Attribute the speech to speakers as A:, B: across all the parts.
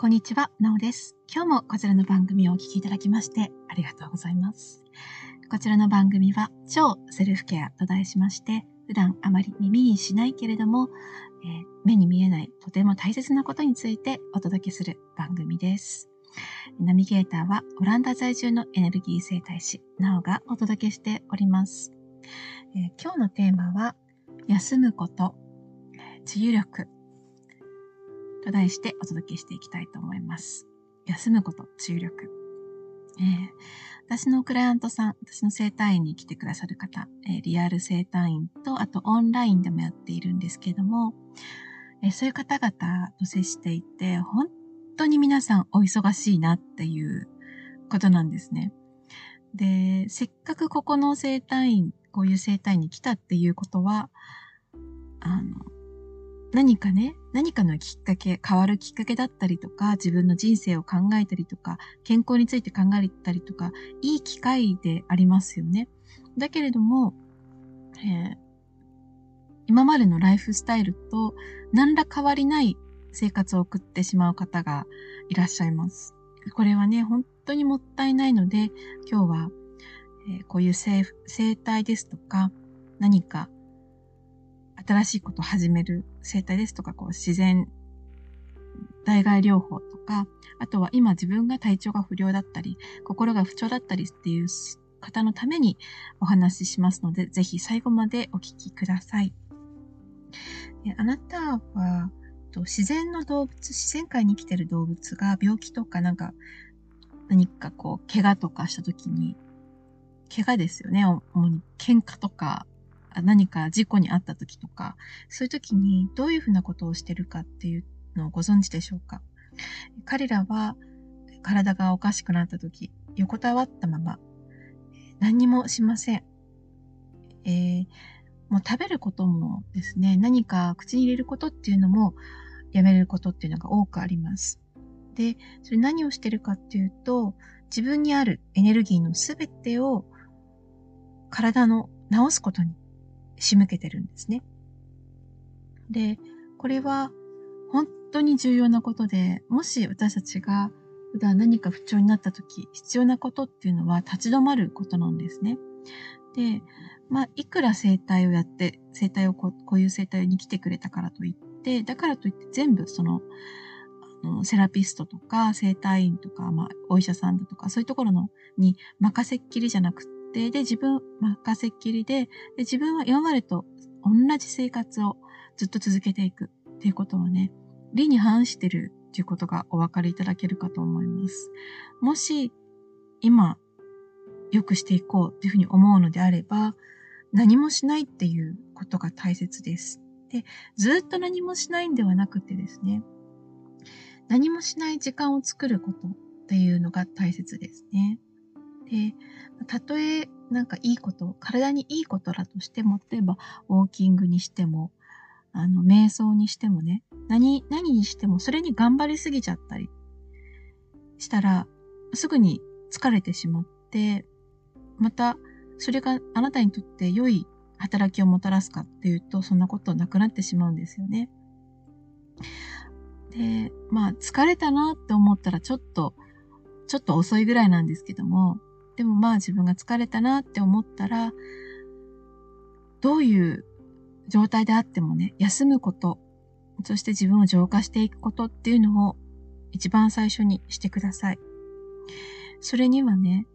A: こんにちは、なおです。今日もこちらの番組をお聴きいただきましてありがとうございます。こちらの番組は超セルフケアと題しまして、普段あまり耳にしないけれども、えー、目に見えないとても大切なことについてお届けする番組です。ナビゲーターはオランダ在住のエネルギー生態師、なおがお届けしております。えー、今日のテーマは、休むこと、治癒力と題してお届けしていきたいと思います。休むこと、治癒力。えー、私のクライアントさん、私の生体院に来てくださる方、えー、リアル生体院と、あとオンラインでもやっているんですけども、えー、そういう方々と接していて、本当に皆さんお忙しいなっていうことなんですね。で、せっかくここの生体院、こういう生体院に来たっていうことは、あの、何かね、何かのきっかけ、変わるきっかけだったりとか、自分の人生を考えたりとか、健康について考えたりとか、いい機会でありますよね。だけれども、えー、今までのライフスタイルと何ら変わりない生活を送ってしまう方がいらっしゃいます。これはね、本当にもったいないので、今日は、えー、こういう生態ですとか、何か新しいことを始める生態ですとか、こう自然代替療法とか、あとは今自分が体調が不良だったり、心が不調だったりっていう方のためにお話ししますので、ぜひ最後までお聞きください。あなたは自然の動物、自然界に生きてる動物が病気とかなんか何かこう怪我とかした時に、怪我ですよね。主に喧嘩とか何か事故にあった時とか、そういう時にどういうふうなことをしてるかっていうのをご存知でしょうか？彼らは体がおかしくなった時、横たわったまま、何にもしません。えー、もう食べることもですね、何か口に入れることっていうのもやめることっていうのが多くあります。で、それ何をしてるかっていうと、自分にあるエネルギーのすべてを体の治すことに仕向けてるんですね。で、これは本当に重要なことで、もし私たちが普段何か不調になった時、必要なことっていうのは立ち止まることなんですね。で、まあ、いくら生態をやって、生態をこういう生態に来てくれたからといって、だからといって全部その、あのセラピストとか生体院とか、まあ、お医者さんだとか、そういうところのに任せっきりじゃなくで、で、自分任せっきりで、で、自分は今までと同じ生活をずっと続けていくっていうことはね、理に反してるっていうことがお分かりいただけるかと思います。もし、今、良くしていこうっていうふうに思うのであれば、何もしないっていうことが大切です。で、ずっと何もしないんではなくてですね、何もしない時間を作ることっていうのが大切ですね。で、たとえなんかいいこと、体にいいことだとしても、例えばウォーキングにしても、あの、瞑想にしてもね、何、何にしてもそれに頑張りすぎちゃったりしたら、すぐに疲れてしまって、また、それがあなたにとって良い働きをもたらすかっていうと、そんなことなくなってしまうんですよね。で、まあ、疲れたなって思ったら、ちょっと、ちょっと遅いぐらいなんですけども、でもまあ自分が疲れたなって思ったら、どういう状態であってもね、休むこと、そして自分を浄化していくことっていうのを一番最初にしてください。それにはね、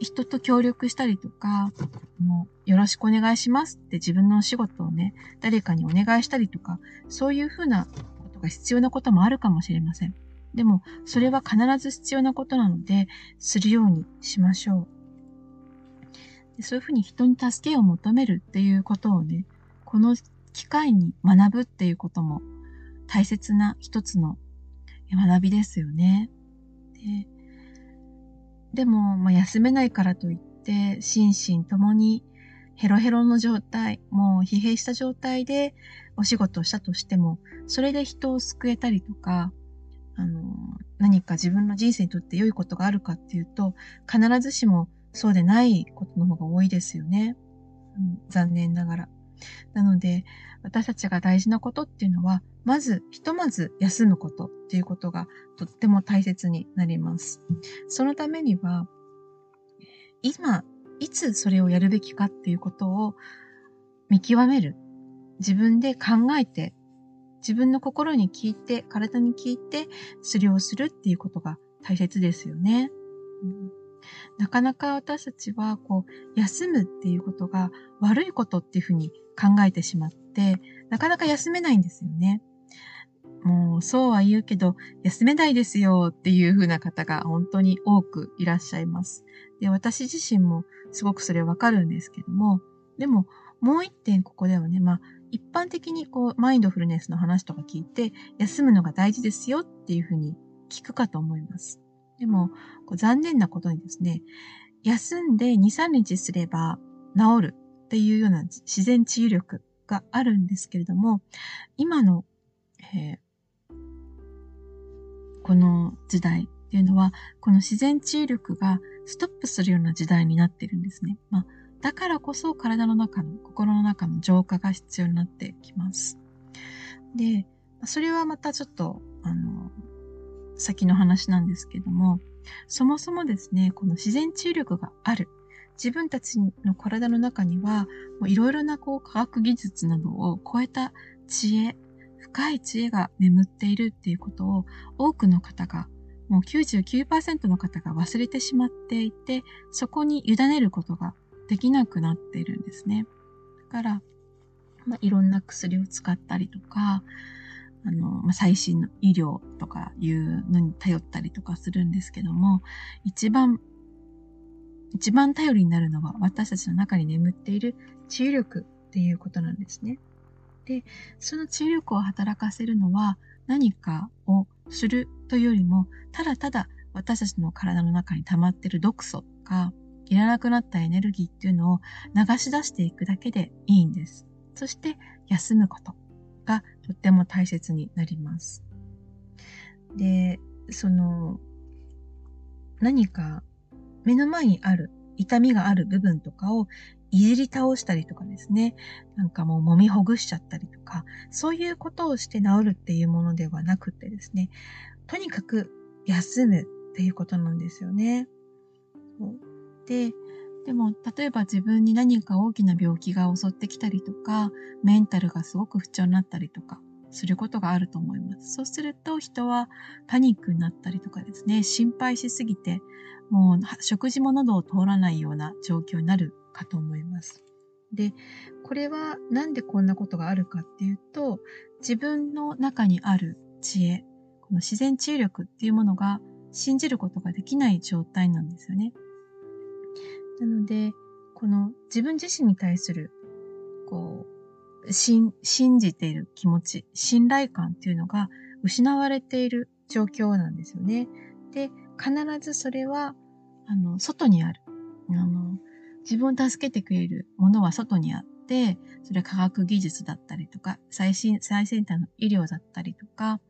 A: 人と協力したりとか、もうよろしくお願いしますって自分のお仕事をね、誰かにお願いしたりとか、そういうふうなことが必要なこともあるかもしれません。でも、それは必ず必要なことなので、するようにしましょう。そういうふうに人に助けを求めるっていうことをね、この機会に学ぶっていうことも大切な一つの学びですよね。ででも、まあ、休めないからといって、心身ともにヘロヘロの状態、もう疲弊した状態でお仕事をしたとしても、それで人を救えたりとか、あの、何か自分の人生にとって良いことがあるかっていうと、必ずしもそうでないことの方が多いですよね。うん、残念ながら。なので、私たちが大事なことっていうのは、まず、ひとまず休むことっていうことがとっても大切になります。そのためには、今、いつそれをやるべきかっていうことを見極める。自分で考えて、自分の心に聞いて、体に聞いて、すりをするっていうことが大切ですよね。うんなかなか私たちは、こう、休むっていうことが悪いことっていうふうに考えてしまって、なかなか休めないんですよね。もう、そうは言うけど、休めないですよっていう風な方が本当に多くいらっしゃいます。で、私自身もすごくそれわかるんですけども、でも、もう一点ここではね、まあ、一般的にこう、マインドフルネスの話とか聞いて、休むのが大事ですよっていう風に聞くかと思います。でも、こう残念なことにですね、休んで2、3日すれば治るっていうような自然治癒力があるんですけれども、今の、えー、この時代っていうのは、この自然治癒力がストップするような時代になってるんですね。まあ、だからこそ体の中の、心の中の浄化が必要になってきます。で、それはまたちょっと、あの、先の話なんですけども、そもそもですね、この自然治癒力がある。自分たちの体の中には、いろいろなこう科学技術などを超えた知恵、深い知恵が眠っているっていうことを多くの方が、もう99%の方が忘れてしまっていて、そこに委ねることができなくなってるんですね。だから、まあ、いろんな薬を使ったりとか、あの、まあ、最新の医療とかいうのに頼ったりとかするんですけども、一番、一番頼りになるのは私たちの中に眠っている治癒力っていうことなんですね。で、その治癒力を働かせるのは何かをするというよりも、ただただ私たちの体の中に溜まってる毒素がいらなくなったエネルギーっていうのを流し出していくだけでいいんです。そして休むこと。がとっても大切になります。で、その、何か目の前にある痛みがある部分とかをいじり倒したりとかですね、なんかもう揉みほぐしちゃったりとか、そういうことをして治るっていうものではなくてですね、とにかく休むっていうことなんですよね。で、でも、例えば自分に何か大きな病気が襲ってきたりとか、メンタルがすごく不調になったりとか、することがあると思います。そうすると人はパニックになったりとかですね、心配しすぎて、もう食事も喉を通らないような状況になるかと思います。で、これはなんでこんなことがあるかっていうと、自分の中にある知恵、この自然治癒力っていうものが信じることができない状態なんですよね。なので、この自分自身に対する、こう、信じている気持ち、信頼感っていうのが失われている状況なんですよね。で、必ずそれは、あの、外にある。あの、自分を助けてくれるものは外にあって、それは科学技術だったりとか、最新、最先端の医療だったりとか、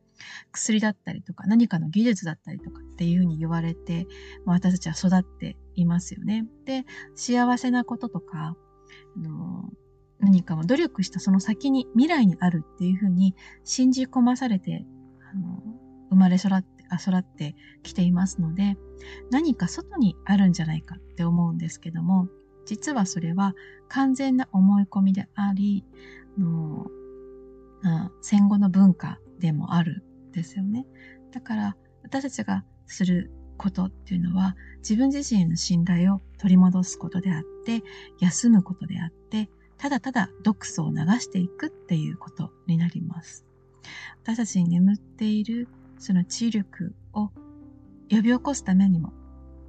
A: 薬だったりとか何かの技術だったりとかっていうふうに言われて、私たちは育っていますよね。で、幸せなこととか、あの何かを努力したその先に未来にあるっていうふうに信じ込まされて、あの生まれ育って、あ、育ってきていますので、何か外にあるんじゃないかって思うんですけども、実はそれは完全な思い込みであり、の戦後の文化でもあるんですよね。だから私たちがすることっていうのは自分自身への信頼を取り戻すことであって、休むことであって、ただただ毒素を流していくっていうことになります。私たちに眠っているその治癒力を呼び起こすためにも、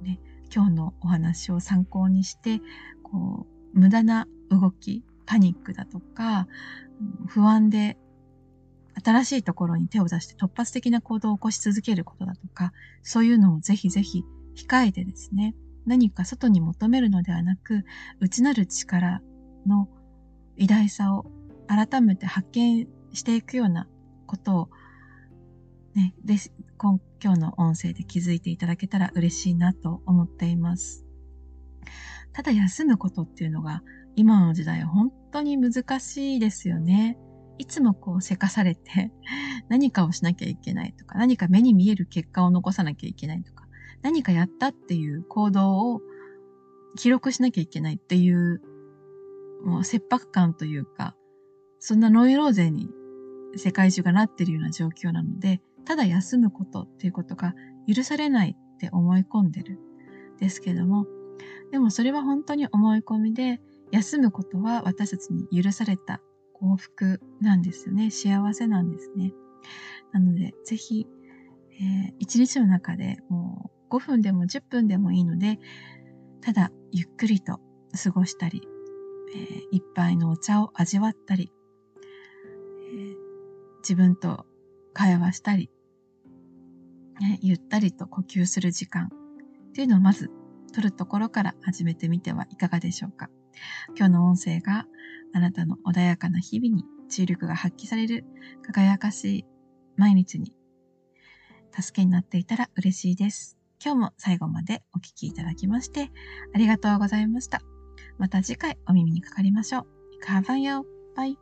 A: ね、今日のお話を参考にして、こう、無駄な動き、パニックだとか、不安で新しいところに手を出して突発的な行動を起こし続けることだとか、そういうのをぜひぜひ控えてですね、何か外に求めるのではなく、内なる力の偉大さを改めて発見していくようなことを、ね、で今今日の音声で気づいていただけたら嬉しいなと思っています。ただ休むことっていうのが今の時代は本当に難しいですよね。いつもこうせかされて 何かをしなきゃいけないとか、何か目に見える結果を残さなきゃいけないとか、何かやったっていう行動を記録しなきゃいけないっていう、もう切迫感というか、そんなノイローゼに世界中がなってるような状況なので、ただ休むことっていうことが許されないって思い込んでる。ですけども、でもそれは本当に思い込みで、休むことは私たちに許された幸福なんですよね。幸せなんですね。なので、ぜひ、えー、一日の中でもう5分でも10分でもいいので、ただゆっくりと過ごしたり、えー、一杯のお茶を味わったり、えー、自分と会話したり、ね、ゆったりと呼吸する時間っていうのをまず取るところから始めてみてはいかがでしょうか。今日の音声があなたの穏やかな日々に注力が発揮される輝かしい毎日に助けになっていたら嬉しいです。今日も最後までお聴きいただきましてありがとうございました。また次回お耳にかかりましょう。カーバンよ。バイ。